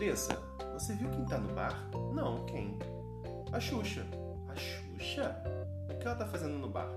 Andressa, você viu quem tá no bar? Não, quem? A Xuxa. A Xuxa? O que ela tá fazendo no bar?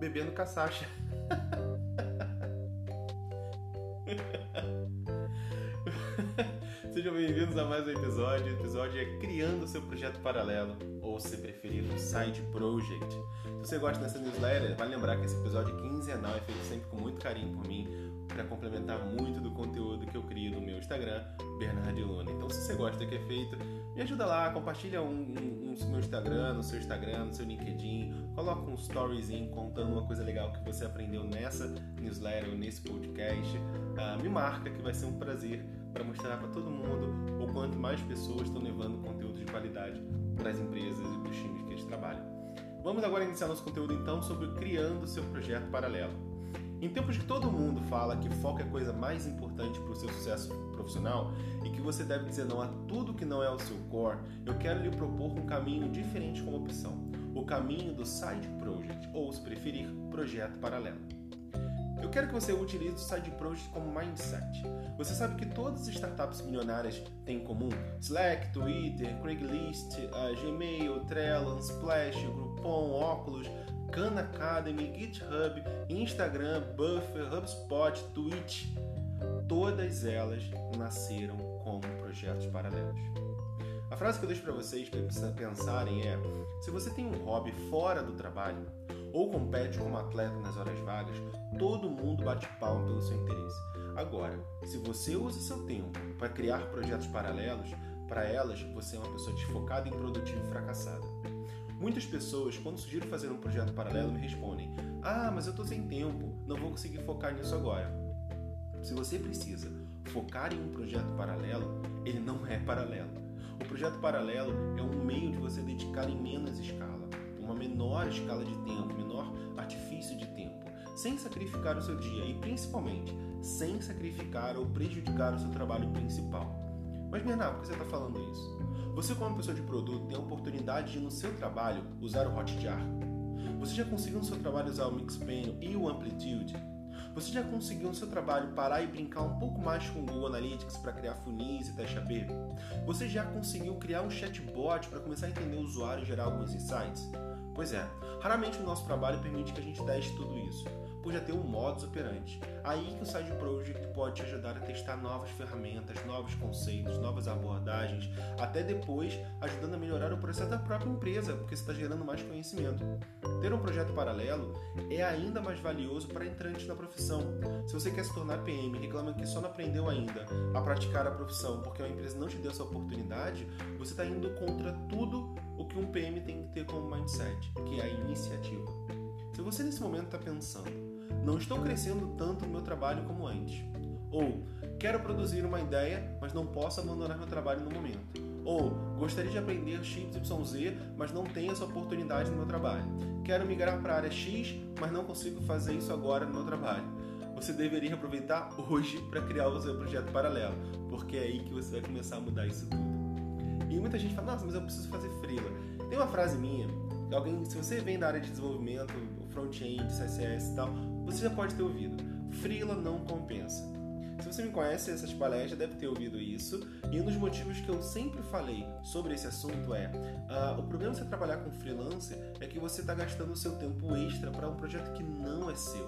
Bebendo caçacha. Sejam bem-vindos a mais um episódio. O episódio é Criando seu projeto paralelo, ou se preferir, um side project. Se você gosta dessa newsletter, vai lembrar que esse episódio quinzenal é feito sempre com muito carinho por mim, para complementar muito do conteúdo que eu crio no meu Instagram, Bernardo Luna. Então, se você gosta do que é feito, me ajuda lá, compartilha um, um, um meu Instagram, no seu Instagram, no seu LinkedIn, coloca um storyzinho contando uma coisa legal que você aprendeu nessa newsletter ou nesse podcast. Uh, me marca que vai ser um prazer para mostrar para todo mundo o quanto mais pessoas estão levando conteúdo de qualidade para as empresas e para os times que eles trabalham. Vamos agora iniciar nosso conteúdo então sobre criando seu projeto paralelo. Em tempos que todo mundo fala que foco é a coisa mais importante para o seu sucesso profissional e que você deve dizer não a tudo que não é o seu core, eu quero lhe propor um caminho diferente como opção: o caminho do Side Project, ou, se preferir, projeto paralelo. Eu quero que você utilize o Side Project como mindset. Você sabe que todas as startups milionárias têm em comum Slack, Twitter, Craigslist, uh, Gmail, Trello, Splash, Groupon, Oculus, Khan Academy, GitHub, Instagram, Buffer, HubSpot, Twitch, todas elas nasceram como projetos paralelos. A frase que eu deixo para vocês pensarem é: se você tem um hobby fora do trabalho ou compete como atleta nas horas vagas, todo mundo bate palma pelo seu interesse. Agora, se você usa seu tempo para criar projetos paralelos, para elas você é uma pessoa desfocada, improdutiva e fracassada. Muitas pessoas, quando sugiro fazer um projeto paralelo, me respondem: Ah, mas eu estou sem tempo, não vou conseguir focar nisso agora. Se você precisa focar em um projeto paralelo, ele não é paralelo. O projeto paralelo é um meio de você dedicar em menos escala, uma menor escala de tempo, menor artifício de tempo, sem sacrificar o seu dia e principalmente sem sacrificar ou prejudicar o seu trabalho principal. Mas Bernardo, por que você está falando isso? Você, como pessoa de produto, tem a oportunidade de, no seu trabalho, usar o Hotjar. Você já conseguiu no seu trabalho usar o Mixpanel e o Amplitude? Você já conseguiu no seu trabalho parar e brincar um pouco mais com o Google Analytics para criar funis e teste AB? Você já conseguiu criar um chatbot para começar a entender o usuário e gerar alguns insights? Pois é, raramente o nosso trabalho permite que a gente teste tudo isso por já ter um modus operandi. Aí que o Side Project pode te ajudar a testar novas ferramentas, novos conceitos, novas abordagens, até depois ajudando a melhorar o processo da própria empresa, porque você está gerando mais conhecimento. Ter um projeto paralelo é ainda mais valioso para entrantes na profissão. Se você quer se tornar PM e reclama que só não aprendeu ainda a praticar a profissão porque a empresa não te deu essa oportunidade, você está indo contra tudo o que um PM tem que ter como mindset, que é a iniciativa. Se você nesse momento está pensando, não estou crescendo tanto no meu trabalho como antes. Ou quero produzir uma ideia, mas não posso abandonar meu trabalho no momento. Ou gostaria de aprender XYZ, mas não tenho essa oportunidade no meu trabalho. Quero migrar para a área X, mas não consigo fazer isso agora no meu trabalho. Você deveria aproveitar hoje para criar o seu projeto paralelo, porque é aí que você vai começar a mudar isso tudo. E muita gente fala: "Nossa, mas eu preciso fazer freela". Tem uma frase minha, alguém, se você vem da área de desenvolvimento, front-end, CSS e tal, você já pode ter ouvido. Freela não compensa. Se você me conhece essas palestras, deve ter ouvido isso. E um dos motivos que eu sempre falei sobre esse assunto é: uh, o problema de você trabalhar com freelancer é que você está gastando o seu tempo extra para um projeto que não é seu.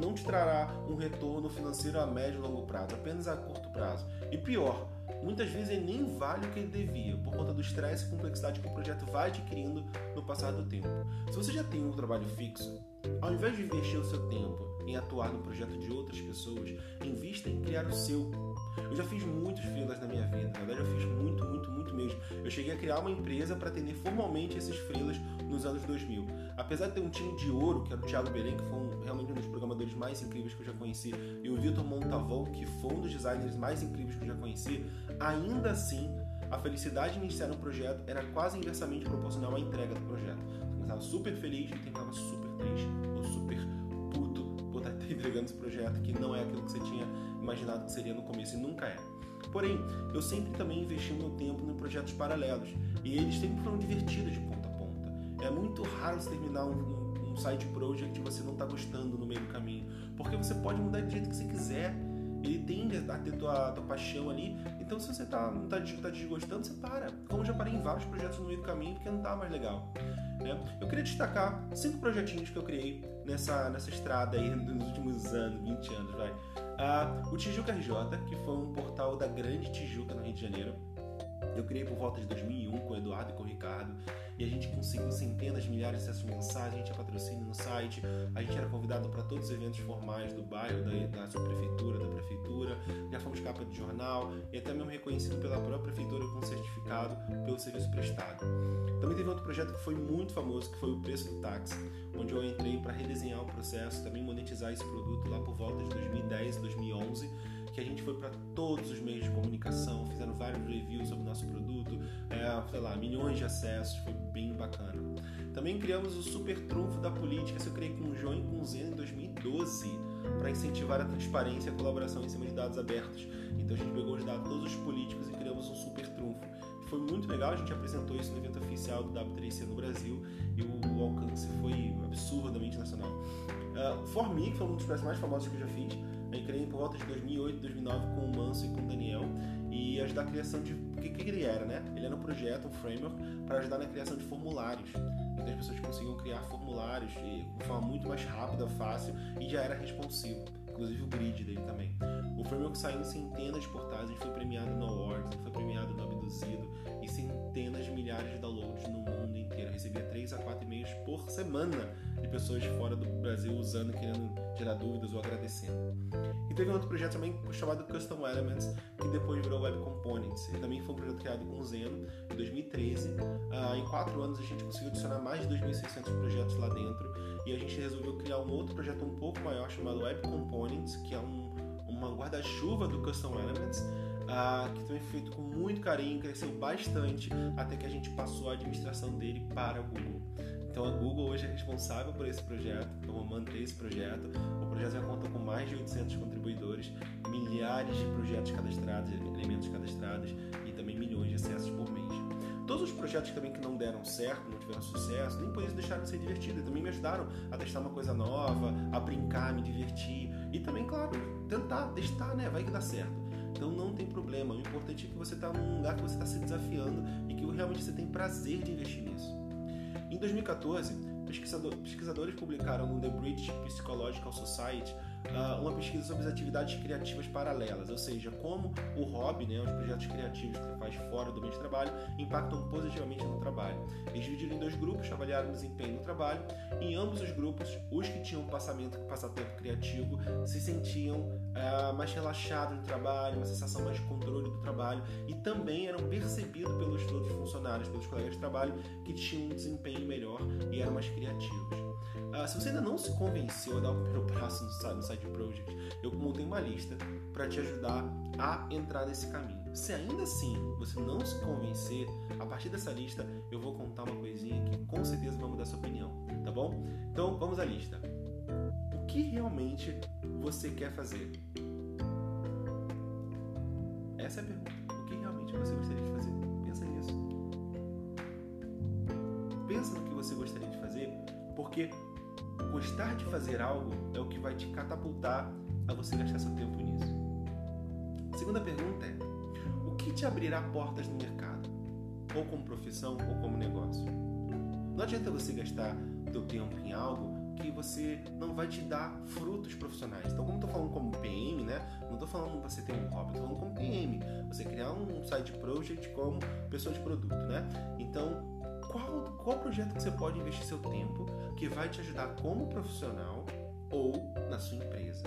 Não te trará um retorno financeiro a médio e longo prazo, apenas a curto prazo. E pior, muitas vezes ele nem vale o que ele devia, por conta do estresse e complexidade que o projeto vai adquirindo no passar do tempo. Se você já tem um trabalho fixo, ao invés de investir o seu tempo em atuar no projeto de outras pessoas, invista em criar o seu. Eu já fiz muitos freelas na minha vida, na verdade eu fiz muito, muito, muito mesmo. Eu cheguei a criar uma empresa para atender formalmente esses freelas nos anos 2000. Apesar de ter um time de ouro, que era o Thiago Belém, que foi um, realmente um dos programadores mais incríveis que eu já conheci, e o Vitor Montavon, que foi um dos designers mais incríveis que eu já conheci, ainda assim a felicidade de iniciar um projeto era quase inversamente proporcional à entrega do projeto. Você começava super feliz e terminava super triste ou super puto por estar entregando esse projeto que não é aquilo que você tinha imaginado que seria no começo e nunca é. Porém, eu sempre também investi meu tempo em projetos paralelos e eles sempre foram divertidos de ponta a ponta. É muito raro você terminar um, um, side project e você não está gostando no meio do caminho, porque você pode mudar do jeito que você quiser ele tende a ter tua, tua paixão ali. Então, se você tá, não tá, tá desgostando, você para. Como eu já parei em vários projetos no meio do caminho porque não tá mais legal. Né? Eu queria destacar cinco projetinhos que eu criei nessa, nessa estrada aí nos últimos anos, 20 anos, vai. Uh, o Tijuca RJ, que foi um portal da Grande Tijuca no Rio de Janeiro. Eu criei por volta de 2001 com o Eduardo e com o Ricardo e a gente conseguiu centenas, milhares de acessos mensais, a gente tinha patrocínio no site, a gente era convidado para todos os eventos formais do bairro, da, da subprefeitura, da prefeitura, já fomos capa de jornal e até mesmo reconhecido pela própria prefeitura com certificado pelo serviço prestado. Também teve outro projeto que foi muito famoso, que foi o Preço do Táxi, onde eu entrei para redesenhar o processo, também monetizar esse produto lá por volta de 2010, 2011 que a gente foi para todos os meios de comunicação, fizeram vários reviews sobre o nosso produto, é, sei lá, milhões de acessos, foi bem bacana. Também criamos o Super Trunfo da Política, isso eu criei com o João e com o Zeno em 2012, para incentivar a transparência e a colaboração em cima de dados abertos. Então a gente pegou os dados de todos os políticos e criamos um Super Trunfo. Foi muito legal, a gente apresentou isso no evento oficial do W3C no Brasil e o, alcance foi absurdamente nacional. Uh, For Me, que foi um dos projetos mais famosos que eu já fiz, eu criei por volta de 2008, 2009 com o Manso e com o Daniel e ajudar a criação de. O que, que ele era, né? Ele era um projeto, um framework, para ajudar na criação de formulários. Então as pessoas conseguiam criar formulários de forma muito mais rápida, fácil e já era responsivo. Inclusive o grid dele também. O framework saiu em centenas de portais, ele foi premiado no Awards, foi premiado no Abduzido e centenas de milhares de downloads no mundo inteiro. Eu recebia 3 a 4 e-mails por semana de pessoas fora do Brasil usando, querendo tirar dúvidas ou agradecendo. E teve um outro projeto também chamado Custom Elements, que depois virou Web Components. Ele também foi um projeto criado com Zeno em 2013. Ah, em quatro anos a gente conseguiu adicionar mais de 2.600 projetos lá dentro e a gente resolveu criar um outro projeto um pouco maior chamado Web Components, que é um, uma guarda-chuva do Custom Elements. Uh, que também foi feito com muito carinho, cresceu bastante até que a gente passou a administração dele para o Google. Então a Google hoje é responsável por esse projeto, então eu mantei esse projeto. O projeto já conta com mais de 800 contribuidores, milhares de projetos cadastrados, elementos cadastrados e também milhões de acessos por mês. Todos os projetos também que não deram certo, não tiveram sucesso, nem por isso deixaram de ser divertidos, também me ajudaram a testar uma coisa nova, a brincar, me divertir e também, claro, tentar, testar, né? Vai que dá certo. Então não tem problema. O importante é que você está num lugar que você está se desafiando e que realmente você tem prazer de investir nisso. Em 2014, pesquisadores publicaram no The British Psychological Society uh, uma pesquisa sobre as atividades criativas paralelas, ou seja, como o hobby, né, os projetos criativos que você faz fora do meio de trabalho, impactam positivamente no trabalho. Eles dividiram em dois grupos, avaliaram o desempenho no trabalho. Em ambos os grupos, os que tinham passamento, passatempo criativo se sentiam uh, mais relaxados no trabalho, uma sensação mais de controle do trabalho e também eram percebidos pelos outros funcionários, pelos colegas de trabalho, que tinham um desempenho melhor e eram mais criativos. Uh, se você ainda não se convenceu a dar o primeiro passo no, no Side Project, eu montei uma lista para te ajudar a entrar nesse caminho. Se ainda assim você não se convencer, a partir dessa lista eu vou contar uma coisinha que com certeza vai mudar sua opinião, tá bom? Então vamos à lista. O que realmente você quer fazer? Essa é a pergunta. O que realmente você gostaria de fazer? Pensa nisso. Pensa no que você gostaria de fazer, porque gostar de fazer algo é o que vai te catapultar a você gastar seu tempo nisso. A segunda pergunta é: o que te abrirá portas no mercado? Ou como profissão ou como negócio? Não adianta você gastar seu tempo em algo que você não vai te dar frutos profissionais. Então, como eu tô falando como PM, né? Não estou falando você ter um hobby, tô falando como PM. Você criar um side project como pessoa de produto, né? Então, qual, qual projeto que você pode investir seu tempo que vai te ajudar como profissional ou na sua empresa.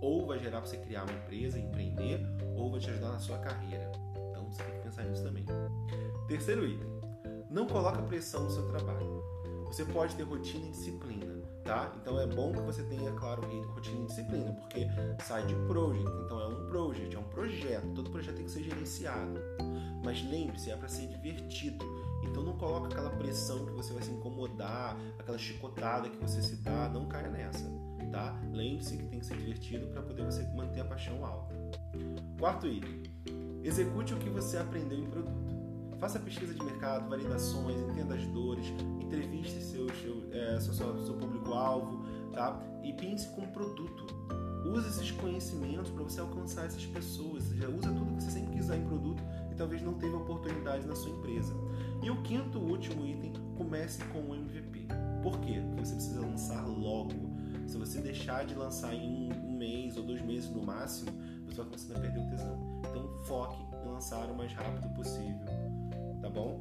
Ou vai gerar para você criar uma empresa, empreender, ou vai te ajudar na sua carreira. Então você tem que pensar nisso também. Terceiro item: não coloca pressão no seu trabalho. Você pode ter rotina e disciplina, tá? Então é bom que você tenha, claro, rotina e disciplina, porque sai de project, então é um project, é um projeto. Todo projeto tem que ser gerenciado. Mas lembre-se, é para ser divertido. Então não coloca aquela pressão que você vai se incomodar, aquela chicotada que você se dá, não caia nessa, tá? Lembre-se que tem que ser divertido para poder você manter a paixão alta. Quarto item: execute o que você aprendeu em produto. Faça pesquisa de mercado, validações, entenda as dores, entreviste seu, seu, é, seu, seu público-alvo, tá? E pense com produto. Use esses conhecimentos para você alcançar essas pessoas. Ou seja, usa tudo que você sempre quis usar em produto e talvez não teve oportunidade na sua empresa. E o quinto último item, comece com o MVP. Por quê? Porque você precisa lançar logo. Se você deixar de lançar em um mês ou dois meses no máximo, você vai começando a perder o tesão. Então foque em lançar o mais rápido possível. Tá bom?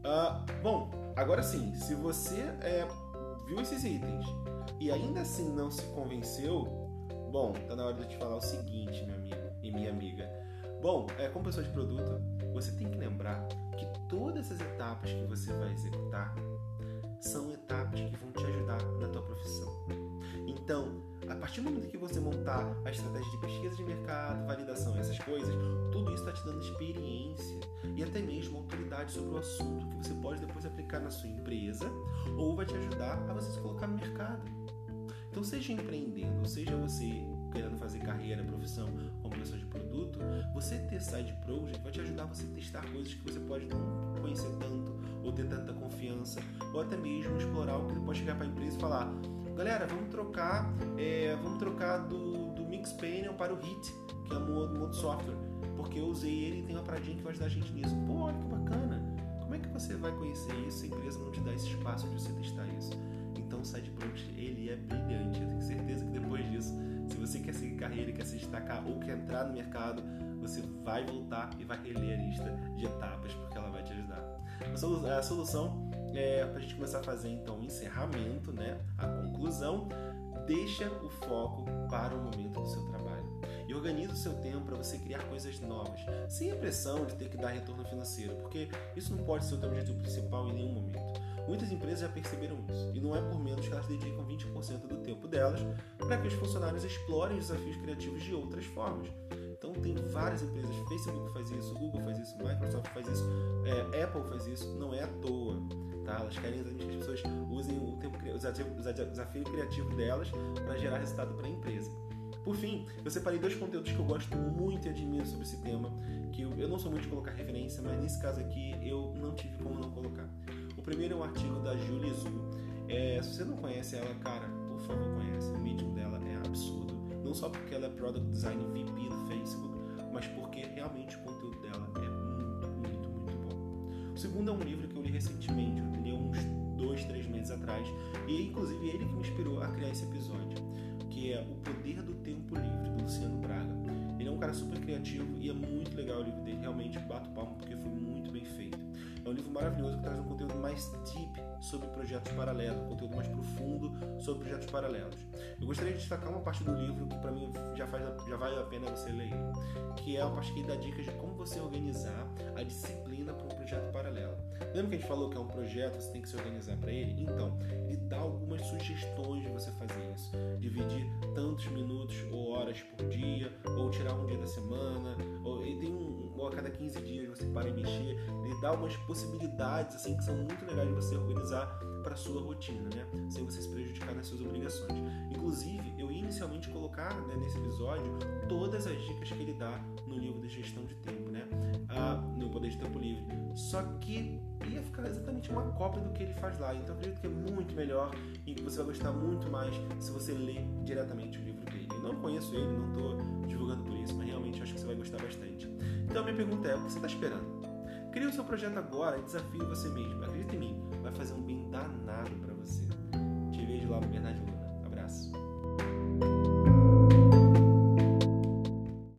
Uh, bom, agora sim, se você é, viu esses itens e ainda assim não se convenceu, bom, tá na hora de eu te falar o seguinte, meu amigo e minha amiga. Bom, é, como pessoa de produto, você tem que lembrar que todas as etapas que você vai executar são etapas que vão te ajudar na tua profissão. Então, a partir do momento que você montar a estratégia de pesquisa de mercado, validação, essas coisas, tudo isso está te dando experiência e até mesmo autoridade sobre o assunto que você pode depois aplicar na sua empresa ou vai te ajudar a você se colocar no mercado. Então, seja empreendendo, seja você querendo fazer carreira, profissão pessoa de produto, você ter side project vai te ajudar a você testar coisas que você pode não conhecer tanto, ou ter tanta confiança, ou até mesmo explorar o que pode chegar para a empresa e falar: galera, vamos trocar, é, vamos trocar do, do Mixpanel para o Hit, que é o modo, modo software, porque eu usei ele e tem uma paradinha que vai ajudar a gente nisso. Pô, olha que bacana! Como é que você vai conhecer isso se a empresa não te dá esse espaço de você testar isso? Então o Side Project, ele é brilhante. Eu tenho certeza que depois disso, você quer seguir carreira, quer se destacar ou quer entrar no mercado, você vai voltar e vai reler a lista de etapas, porque ela vai te ajudar. A solução é, para a gente começar a fazer então o encerramento, né, a conclusão, deixa o foco para o momento do seu trabalho e organize o seu tempo para você criar coisas novas, sem a pressão de ter que dar retorno financeiro, porque isso não pode ser o teu objetivo principal em nenhum momento. Muitas empresas já perceberam isso, e não é por menos que elas dedicam 20% do tempo delas para que os funcionários explorem os desafios criativos de outras formas. Então tem várias empresas, Facebook faz isso, Google faz isso, Microsoft faz isso, é, Apple faz isso, não é à toa. Tá? Elas querem que as pessoas usem o, tempo, o desafio criativo delas para gerar resultado para a empresa. Por fim, eu separei dois conteúdos que eu gosto muito e admiro sobre esse tema, que eu, não sou muito de colocar referência, mas nesse caso aqui eu não tive como não colocar. O primeiro é um artigo da Julie Zhu. É, se você não conhece ela, cara, por favor, conhece. O medium dela é absurdo. Não só porque ela é Product Design VP do Facebook, mas porque realmente o conteúdo dela é muito, muito, muito bom. O segundo é um livro que eu li recentemente, eu li uns dois, três meses atrás, e inclusive ele que me inspirou a criar esse episódio, que é O Poder do Tempo Livre, cara super criativo e é muito legal o livro dele, realmente bato palmo porque foi muito bem feito. É um livro maravilhoso que traz um conteúdo mais deep sobre projetos paralelos, um conteúdo mais profundo sobre projetos paralelos. Eu gostaria de destacar uma parte do livro que para mim já, faz, já vale a pena você ler, que é a parte que dá dicas de como você organizar a disciplina para um projeto paralelo. Lembra que a gente falou que é um projeto, você tem que se organizar para ele? Então, ele dá algumas sugestões de você fazer isso. Dividir tantos minutos ou horas por dia, ou tirar um dia da semana, ou ele tem um, ou a cada 15 dias você para e mexer. Ele dá algumas possibilidades assim que são muito legais de você organizar para sua rotina, né? Sem você se prejudicar nas suas obrigações. Inclusive, eu ia inicialmente colocar né, nesse episódio todas as dicas que ele dá no livro de gestão de tempo, né? Ah, no Poder de Tempo Livre. Só que ia ficar exatamente uma cópia do que ele faz lá. Então, acredito que é muito melhor e que você vai gostar muito mais se você ler diretamente o livro dele. Eu não conheço ele, não estou divulgando por isso, mas realmente acho que você vai gostar bastante. Então, a minha pergunta é: o que você está esperando? Crie o seu projeto agora e desafie você mesmo. Acredite em mim, vai fazer um bem danado para você. Te vejo lá no Bernardinho